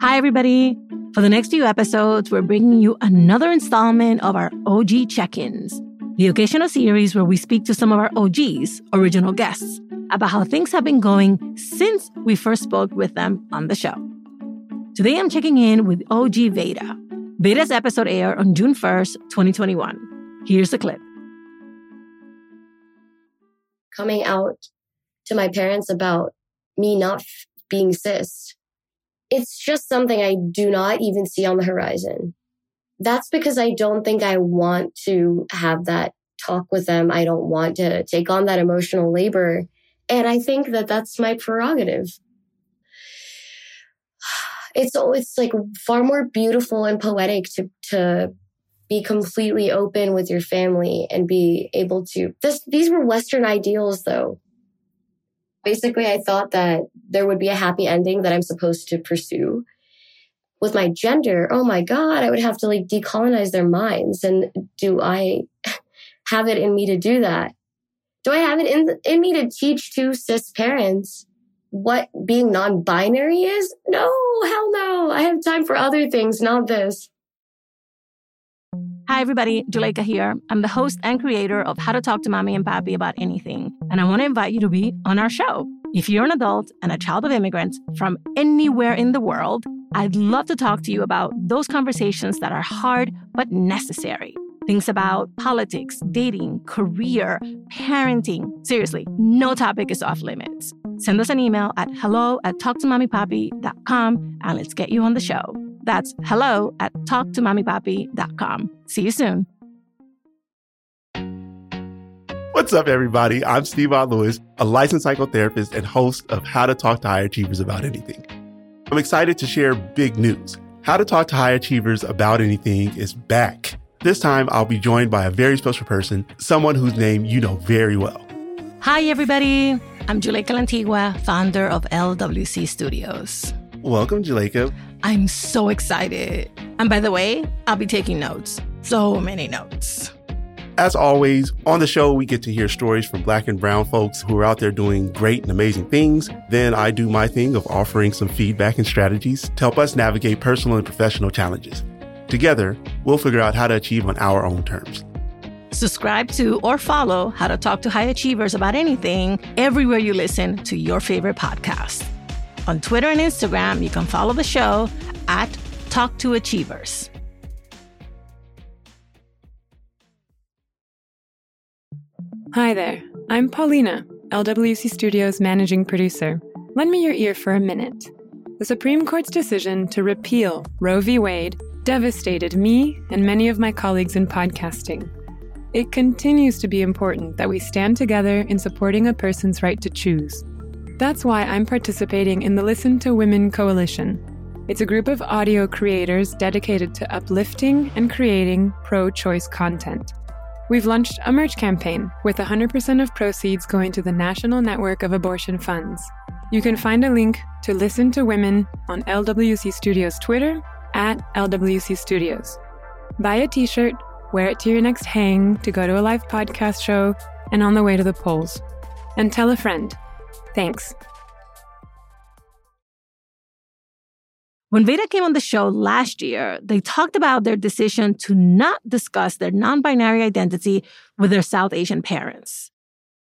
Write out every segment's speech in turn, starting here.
Hi, everybody. For the next few episodes, we're bringing you another installment of our OG check ins, the occasional series where we speak to some of our OGs, original guests, about how things have been going since we first spoke with them on the show. Today, I'm checking in with OG Veda. Veda's episode aired on June 1st, 2021. Here's the clip. Coming out to my parents about me not being cis it's just something I do not even see on the horizon. That's because I don't think I want to have that talk with them. I don't want to take on that emotional labor. And I think that that's my prerogative. It's, it's like far more beautiful and poetic to, to be completely open with your family and be able to, this, these were Western ideals though. Basically, I thought that there would be a happy ending that I'm supposed to pursue. With my gender, oh my God, I would have to like decolonize their minds. And do I have it in me to do that? Do I have it in, in me to teach two cis parents what being non binary is? No, hell no. I have time for other things, not this. Hi, everybody. Juleyka here. I'm the host and creator of How to Talk to Mommy and Papi About Anything. And I want to invite you to be on our show. If you're an adult and a child of immigrants from anywhere in the world, I'd love to talk to you about those conversations that are hard but necessary. Things about politics, dating, career, parenting. Seriously, no topic is off limits. Send us an email at hello at talktomommypapi.com and let's get you on the show. That's hello at talktomommypapi.com. See you soon. What's up, everybody? I'm Steve Lewis, a licensed psychotherapist and host of How to Talk to High Achievers About Anything. I'm excited to share big news. How to Talk to High Achievers About Anything is back. This time, I'll be joined by a very special person, someone whose name you know very well. Hi, everybody. I'm Juleyka Lantigua, founder of LWC Studios. Welcome, Juleyka. I'm so excited. And by the way, I'll be taking notes. So many notes. As always, on the show, we get to hear stories from black and brown folks who are out there doing great and amazing things. Then I do my thing of offering some feedback and strategies to help us navigate personal and professional challenges. Together, we'll figure out how to achieve on our own terms. Subscribe to or follow How to Talk to High Achievers about anything everywhere you listen to your favorite podcast. On Twitter and Instagram, you can follow the show at Talk to Achievers. Hi there, I'm Paulina, LWC Studios managing producer. Lend me your ear for a minute. The Supreme Court's decision to repeal Roe v. Wade devastated me and many of my colleagues in podcasting. It continues to be important that we stand together in supporting a person's right to choose. That's why I'm participating in the Listen to Women Coalition. It's a group of audio creators dedicated to uplifting and creating pro choice content. We've launched a merch campaign with 100% of proceeds going to the National Network of Abortion Funds. You can find a link to Listen to Women on LWC Studios Twitter at LWC Studios. Buy a t shirt, wear it to your next hang to go to a live podcast show, and on the way to the polls. And tell a friend. Thanks. When Veda came on the show last year, they talked about their decision to not discuss their non binary identity with their South Asian parents.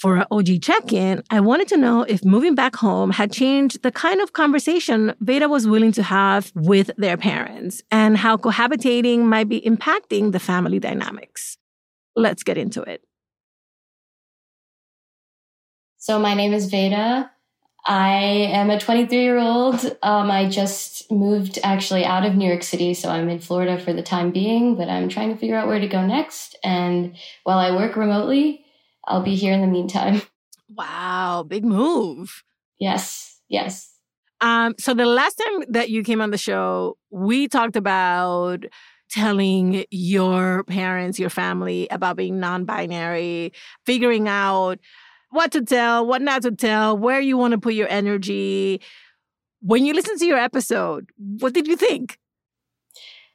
For our OG check in, I wanted to know if moving back home had changed the kind of conversation Veda was willing to have with their parents and how cohabitating might be impacting the family dynamics. Let's get into it. So my name is Veda. I am a 23 year old. Um, I just moved actually out of New York City, so I'm in Florida for the time being, but I'm trying to figure out where to go next. And while I work remotely, I'll be here in the meantime. Wow, big move. Yes, yes. Um, so the last time that you came on the show, we talked about telling your parents, your family about being non binary, figuring out what to tell, what not to tell, where you want to put your energy. When you listen to your episode, what did you think?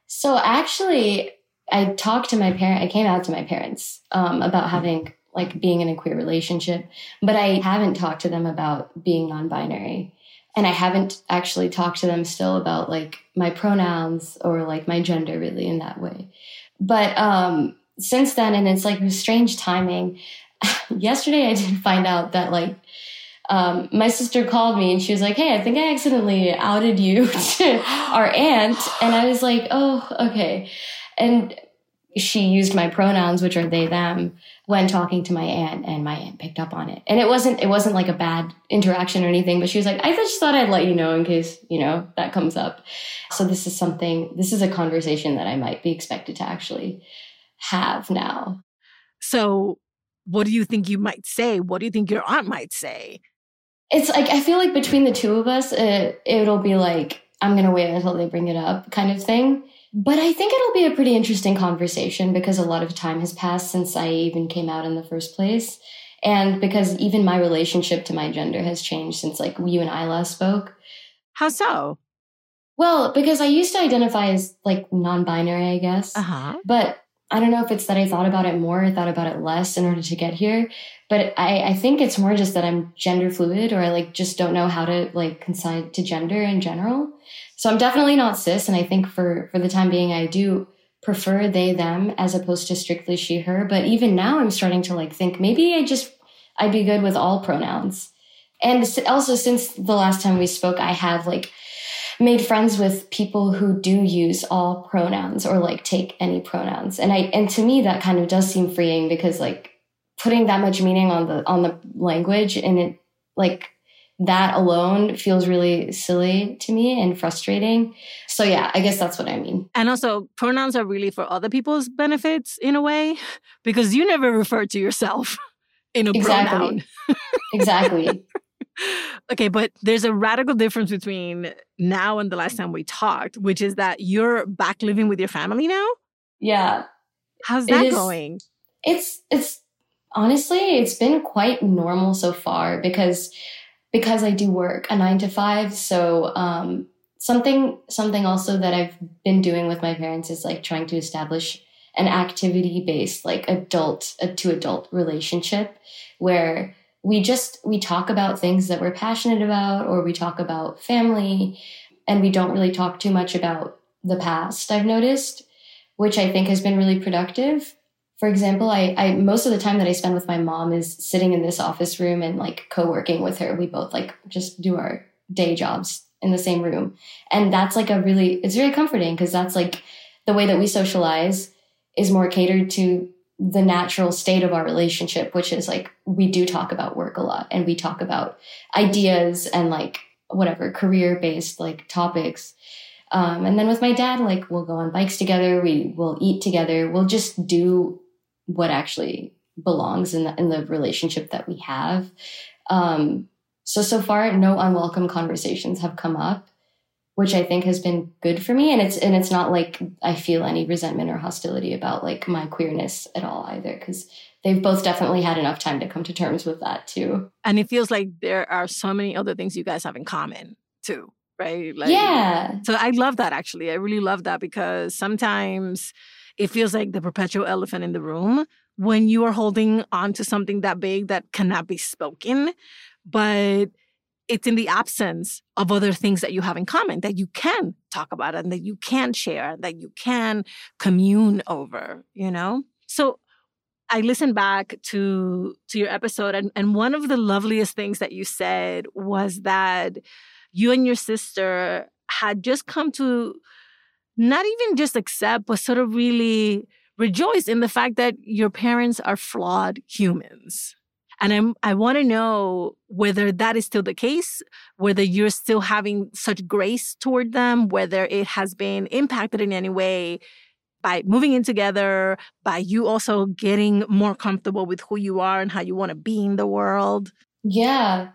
So actually, I talked to my parent. I came out to my parents um, about having like being in a queer relationship, but I haven't talked to them about being non binary. And I haven't actually talked to them still about like my pronouns or like my gender really in that way. But um, since then, and it's like strange timing. Yesterday, I did find out that like um, my sister called me and she was like, Hey, I think I accidentally outed you to our aunt. And I was like, Oh, okay. And she used my pronouns, which are they, them, when talking to my aunt, and my aunt picked up on it. And it wasn't, it wasn't like a bad interaction or anything, but she was like, I just thought I'd let you know in case, you know, that comes up. So this is something, this is a conversation that I might be expected to actually have now. So what do you think you might say? What do you think your aunt might say? It's like, I feel like between the two of us, it, it'll be like, I'm going to wait until they bring it up kind of thing. But I think it'll be a pretty interesting conversation because a lot of time has passed since I even came out in the first place. And because even my relationship to my gender has changed since like you and I last spoke. How so? Well, because I used to identify as like non binary, I guess. Uh-huh. But I don't know if it's that I thought about it more, I thought about it less in order to get here. But I, I think it's more just that I'm gender fluid or I like just don't know how to like consign to gender in general. So I'm definitely not cis. And I think for, for the time being, I do prefer they, them as opposed to strictly she, her. But even now I'm starting to like think maybe I just, I'd be good with all pronouns. And also since the last time we spoke, I have like made friends with people who do use all pronouns or like take any pronouns. And I, and to me, that kind of does seem freeing because like putting that much meaning on the, on the language and it like that alone feels really silly to me and frustrating. So yeah, I guess that's what I mean. And also pronouns are really for other people's benefits in a way because you never refer to yourself in a exactly. pronoun. exactly. okay, but there's a radical difference between now and the last time we talked, which is that you're back living with your family now? Yeah. How's that going? It's it's honestly, it's been quite normal so far because because I do work a nine to five. So, um, something, something also that I've been doing with my parents is like trying to establish an activity based, like adult a to adult relationship where we just, we talk about things that we're passionate about or we talk about family and we don't really talk too much about the past. I've noticed, which I think has been really productive for example, I, I most of the time that I spend with my mom is sitting in this office room and like co-working with her. We both like just do our day jobs in the same room. And that's like a really it's very comforting because that's like the way that we socialize is more catered to the natural state of our relationship, which is like we do talk about work a lot and we talk about ideas and like whatever career based like topics. Um, and then with my dad, like we'll go on bikes together, we will eat together, we'll just do what actually belongs in the, in the relationship that we have. Um, so, so far, no unwelcome conversations have come up, which I think has been good for me. And it's, and it's not like I feel any resentment or hostility about like my queerness at all either. Cause they've both definitely had enough time to come to terms with that too. And it feels like there are so many other things you guys have in common too right? Like, yeah. So I love that actually. I really love that because sometimes it feels like the perpetual elephant in the room when you are holding on to something that big that cannot be spoken, but it's in the absence of other things that you have in common that you can talk about and that you can share, and that you can commune over, you know? So I listened back to to your episode and, and one of the loveliest things that you said was that you and your sister had just come to not even just accept, but sort of really rejoice in the fact that your parents are flawed humans. And I'm, I want to know whether that is still the case, whether you're still having such grace toward them, whether it has been impacted in any way by moving in together, by you also getting more comfortable with who you are and how you want to be in the world. Yeah.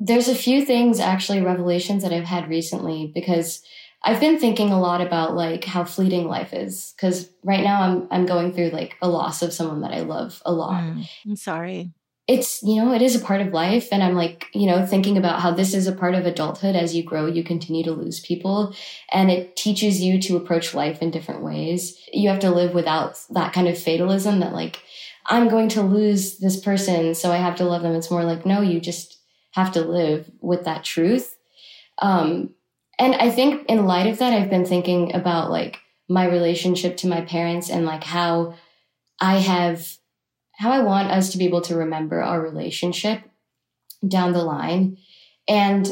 There's a few things, actually, revelations that I've had recently because I've been thinking a lot about like how fleeting life is because right now I'm I'm going through like a loss of someone that I love a lot. Mm, I'm sorry. It's you know it is a part of life, and I'm like you know thinking about how this is a part of adulthood. As you grow, you continue to lose people, and it teaches you to approach life in different ways. You have to live without that kind of fatalism that like I'm going to lose this person, so I have to love them. It's more like, no, you just have to live with that truth. Um, and I think in light of that, I've been thinking about like my relationship to my parents and like how I have, how I want us to be able to remember our relationship down the line. And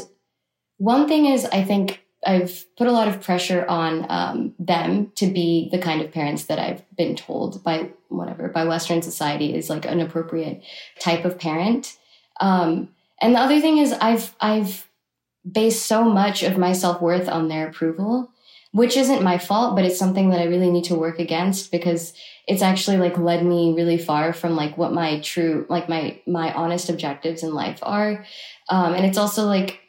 one thing is, I think I've put a lot of pressure on um, them to be the kind of parents that I've been told by whatever by Western society is like an appropriate type of parent. Um, and the other thing is, I've I've based so much of my self worth on their approval, which isn't my fault, but it's something that I really need to work against because it's actually like led me really far from like what my true like my my honest objectives in life are, um, and it's also like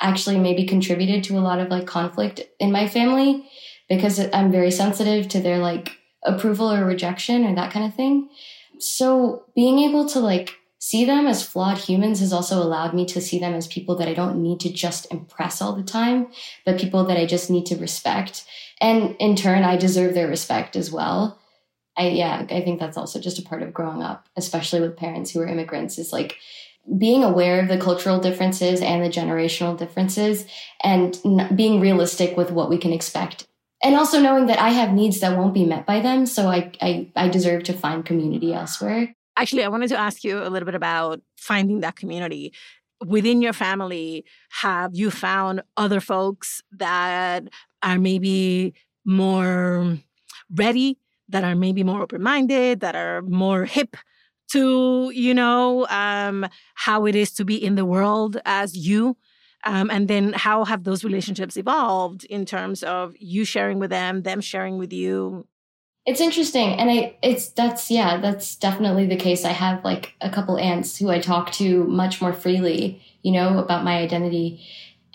actually maybe contributed to a lot of like conflict in my family because I'm very sensitive to their like approval or rejection or that kind of thing. So being able to like see them as flawed humans has also allowed me to see them as people that I don't need to just impress all the time, but people that I just need to respect. And in turn, I deserve their respect as well. I, yeah, I think that's also just a part of growing up, especially with parents who are immigrants, is like being aware of the cultural differences and the generational differences and being realistic with what we can expect and also knowing that i have needs that won't be met by them so I, I i deserve to find community elsewhere actually i wanted to ask you a little bit about finding that community. Within your family have you found other folks that are maybe more ready that are maybe more open-minded that are more hip to you know um, how it is to be in the world as you? Um, and then how have those relationships evolved in terms of you sharing with them them sharing with you it's interesting and i it's that's yeah that's definitely the case i have like a couple aunts who i talk to much more freely you know about my identity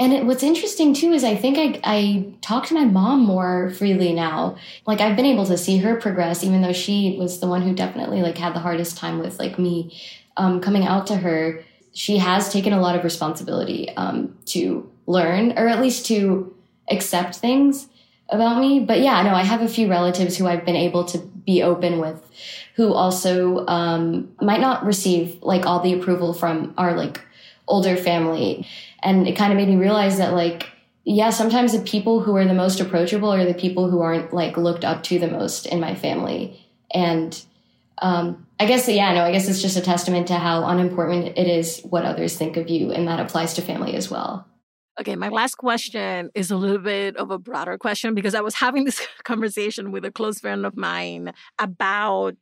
and it, what's interesting too is I think I, I talk to my mom more freely now. Like I've been able to see her progress, even though she was the one who definitely like had the hardest time with like me um, coming out to her. She has taken a lot of responsibility um, to learn, or at least to accept things about me. But yeah, no, I have a few relatives who I've been able to be open with, who also um, might not receive like all the approval from our like older family and it kind of made me realize that like, yeah, sometimes the people who are the most approachable are the people who aren't like looked up to the most in my family. And um, I guess, yeah, no, I guess it's just a testament to how unimportant it is what others think of you. And that applies to family as well. Okay, my last question is a little bit of a broader question because I was having this conversation with a close friend of mine about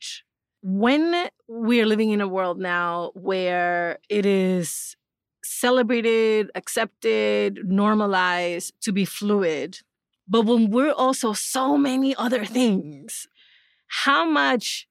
when we're living in a world now where it is celebrated, accepted, normalized to be fluid. But when we're also so many other things, how much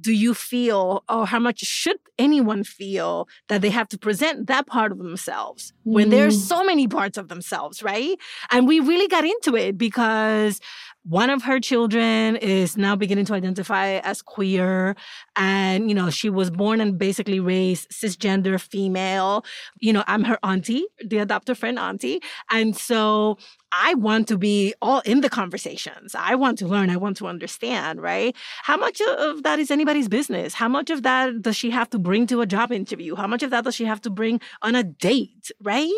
do you feel, or how much should anyone feel that they have to present that part of themselves when there's mm. so many parts of themselves, right? And we really got into it because one of her children is now beginning to identify as queer. And, you know, she was born and basically raised cisgender female. You know, I'm her auntie, the adoptive friend auntie. And so I want to be all in the conversations. I want to learn. I want to understand, right? How much of that is anybody's business? How much of that does she have to bring to a job interview? How much of that does she have to bring on a date, right?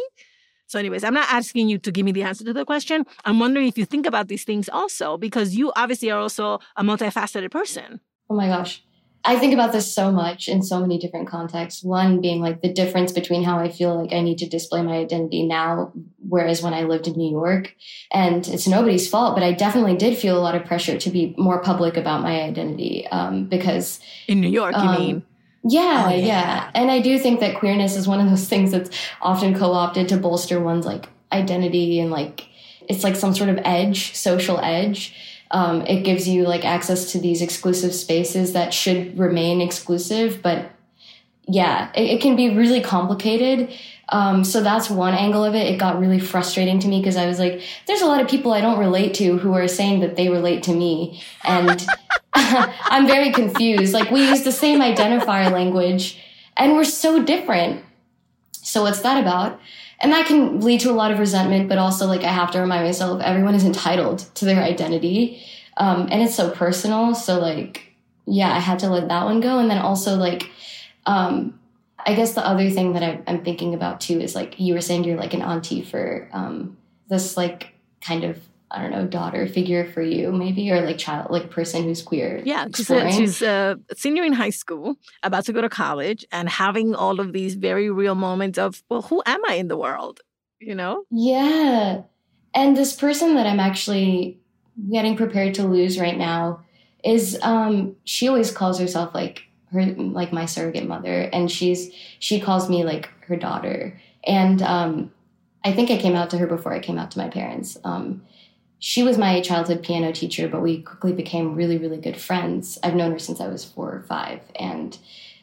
So, anyways, I'm not asking you to give me the answer to the question. I'm wondering if you think about these things also, because you obviously are also a multifaceted person. Oh my gosh. I think about this so much in so many different contexts. One being like the difference between how I feel like I need to display my identity now, whereas when I lived in New York. And it's nobody's fault, but I definitely did feel a lot of pressure to be more public about my identity um, because. In New York, um, you mean? Yeah, oh, yeah, yeah. And I do think that queerness is one of those things that's often co-opted to bolster one's like identity and like it's like some sort of edge, social edge. Um, it gives you like access to these exclusive spaces that should remain exclusive, but yeah, it, it can be really complicated. Um, so that's one angle of it. It got really frustrating to me because I was like, there's a lot of people I don't relate to who are saying that they relate to me. And I'm very confused. Like we use the same identifier language and we're so different. So what's that about? And that can lead to a lot of resentment, but also like I have to remind myself everyone is entitled to their identity. Um, and it's so personal. So like yeah, I had to let that one go. And then also like, um, I guess the other thing that I, am thinking about too is like you were saying you're like an auntie for um, this like kind of I don't know daughter figure for you maybe or like child like person who's queer. Yeah, she's a, she's a senior in high school, about to go to college, and having all of these very real moments of well, who am I in the world? You know? Yeah, and this person that I'm actually getting prepared to lose right now is um she always calls herself like her like my surrogate mother and she's she calls me like her daughter and um i think i came out to her before i came out to my parents um she was my childhood piano teacher but we quickly became really really good friends. I've known her since i was four or five. And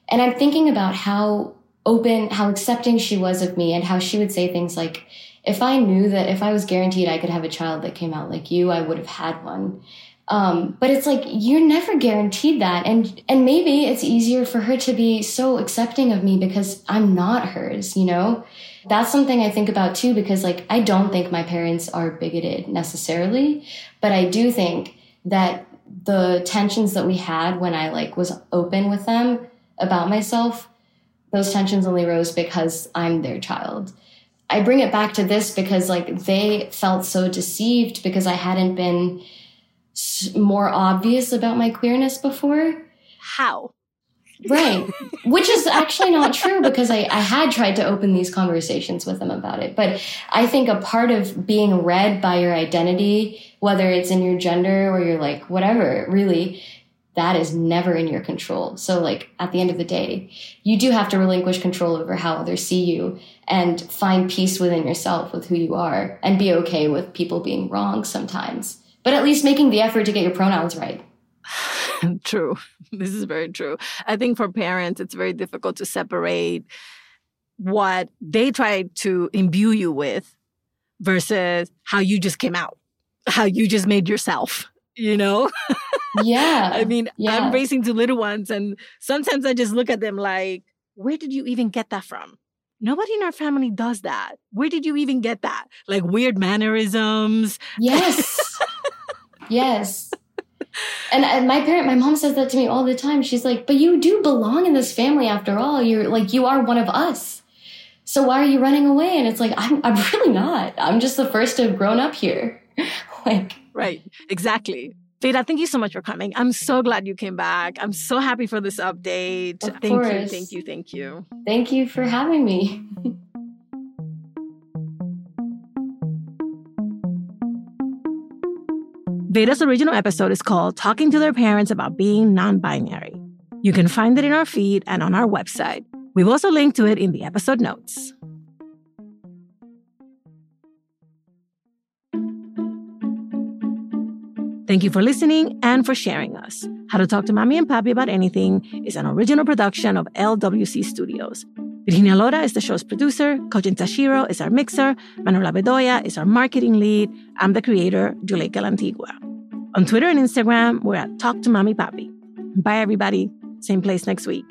and i'm thinking about how open how accepting she was of me and how she would say things like if i knew that if i was guaranteed i could have a child that came out like you i would have had one um, but it's like you're never guaranteed that, and and maybe it's easier for her to be so accepting of me because I'm not hers. You know, that's something I think about too because like I don't think my parents are bigoted necessarily, but I do think that the tensions that we had when I like was open with them about myself, those tensions only rose because I'm their child. I bring it back to this because like they felt so deceived because I hadn't been more obvious about my queerness before. How? Right. Which is actually not true because I, I had tried to open these conversations with them about it. But I think a part of being read by your identity, whether it's in your gender or your like whatever, really, that is never in your control. So like at the end of the day, you do have to relinquish control over how others see you and find peace within yourself with who you are and be okay with people being wrong sometimes but at least making the effort to get your pronouns right. true. This is very true. I think for parents, it's very difficult to separate what they try to imbue you with versus how you just came out, how you just made yourself, you know? Yeah. I mean, yeah. I'm raising two little ones, and sometimes I just look at them like, where did you even get that from? Nobody in our family does that. Where did you even get that? Like weird mannerisms. Yes. Yes. And, and my parent, my mom says that to me all the time. She's like, but you do belong in this family after all. You're like, you are one of us. So why are you running away? And it's like, I'm, I'm really not. I'm just the first to have grown up here. like, right. Exactly. Veda, thank you so much for coming. I'm so glad you came back. I'm so happy for this update. Of thank course. you. Thank you. Thank you. Thank you for having me. Veda's original episode is called Talking to Their Parents About Being Non Binary. You can find it in our feed and on our website. We've also linked to it in the episode notes. Thank you for listening and for sharing us. How to Talk to Mommy and Papi About Anything is an original production of LWC Studios. Virginia Lora is the show's producer. Kojin Tashiro is our mixer. Manuela Bedoya is our marketing lead. I'm the creator, Juleyka Lantigua. On Twitter and Instagram, we're at Talk to Mommy Papi. Bye, everybody. Same place next week.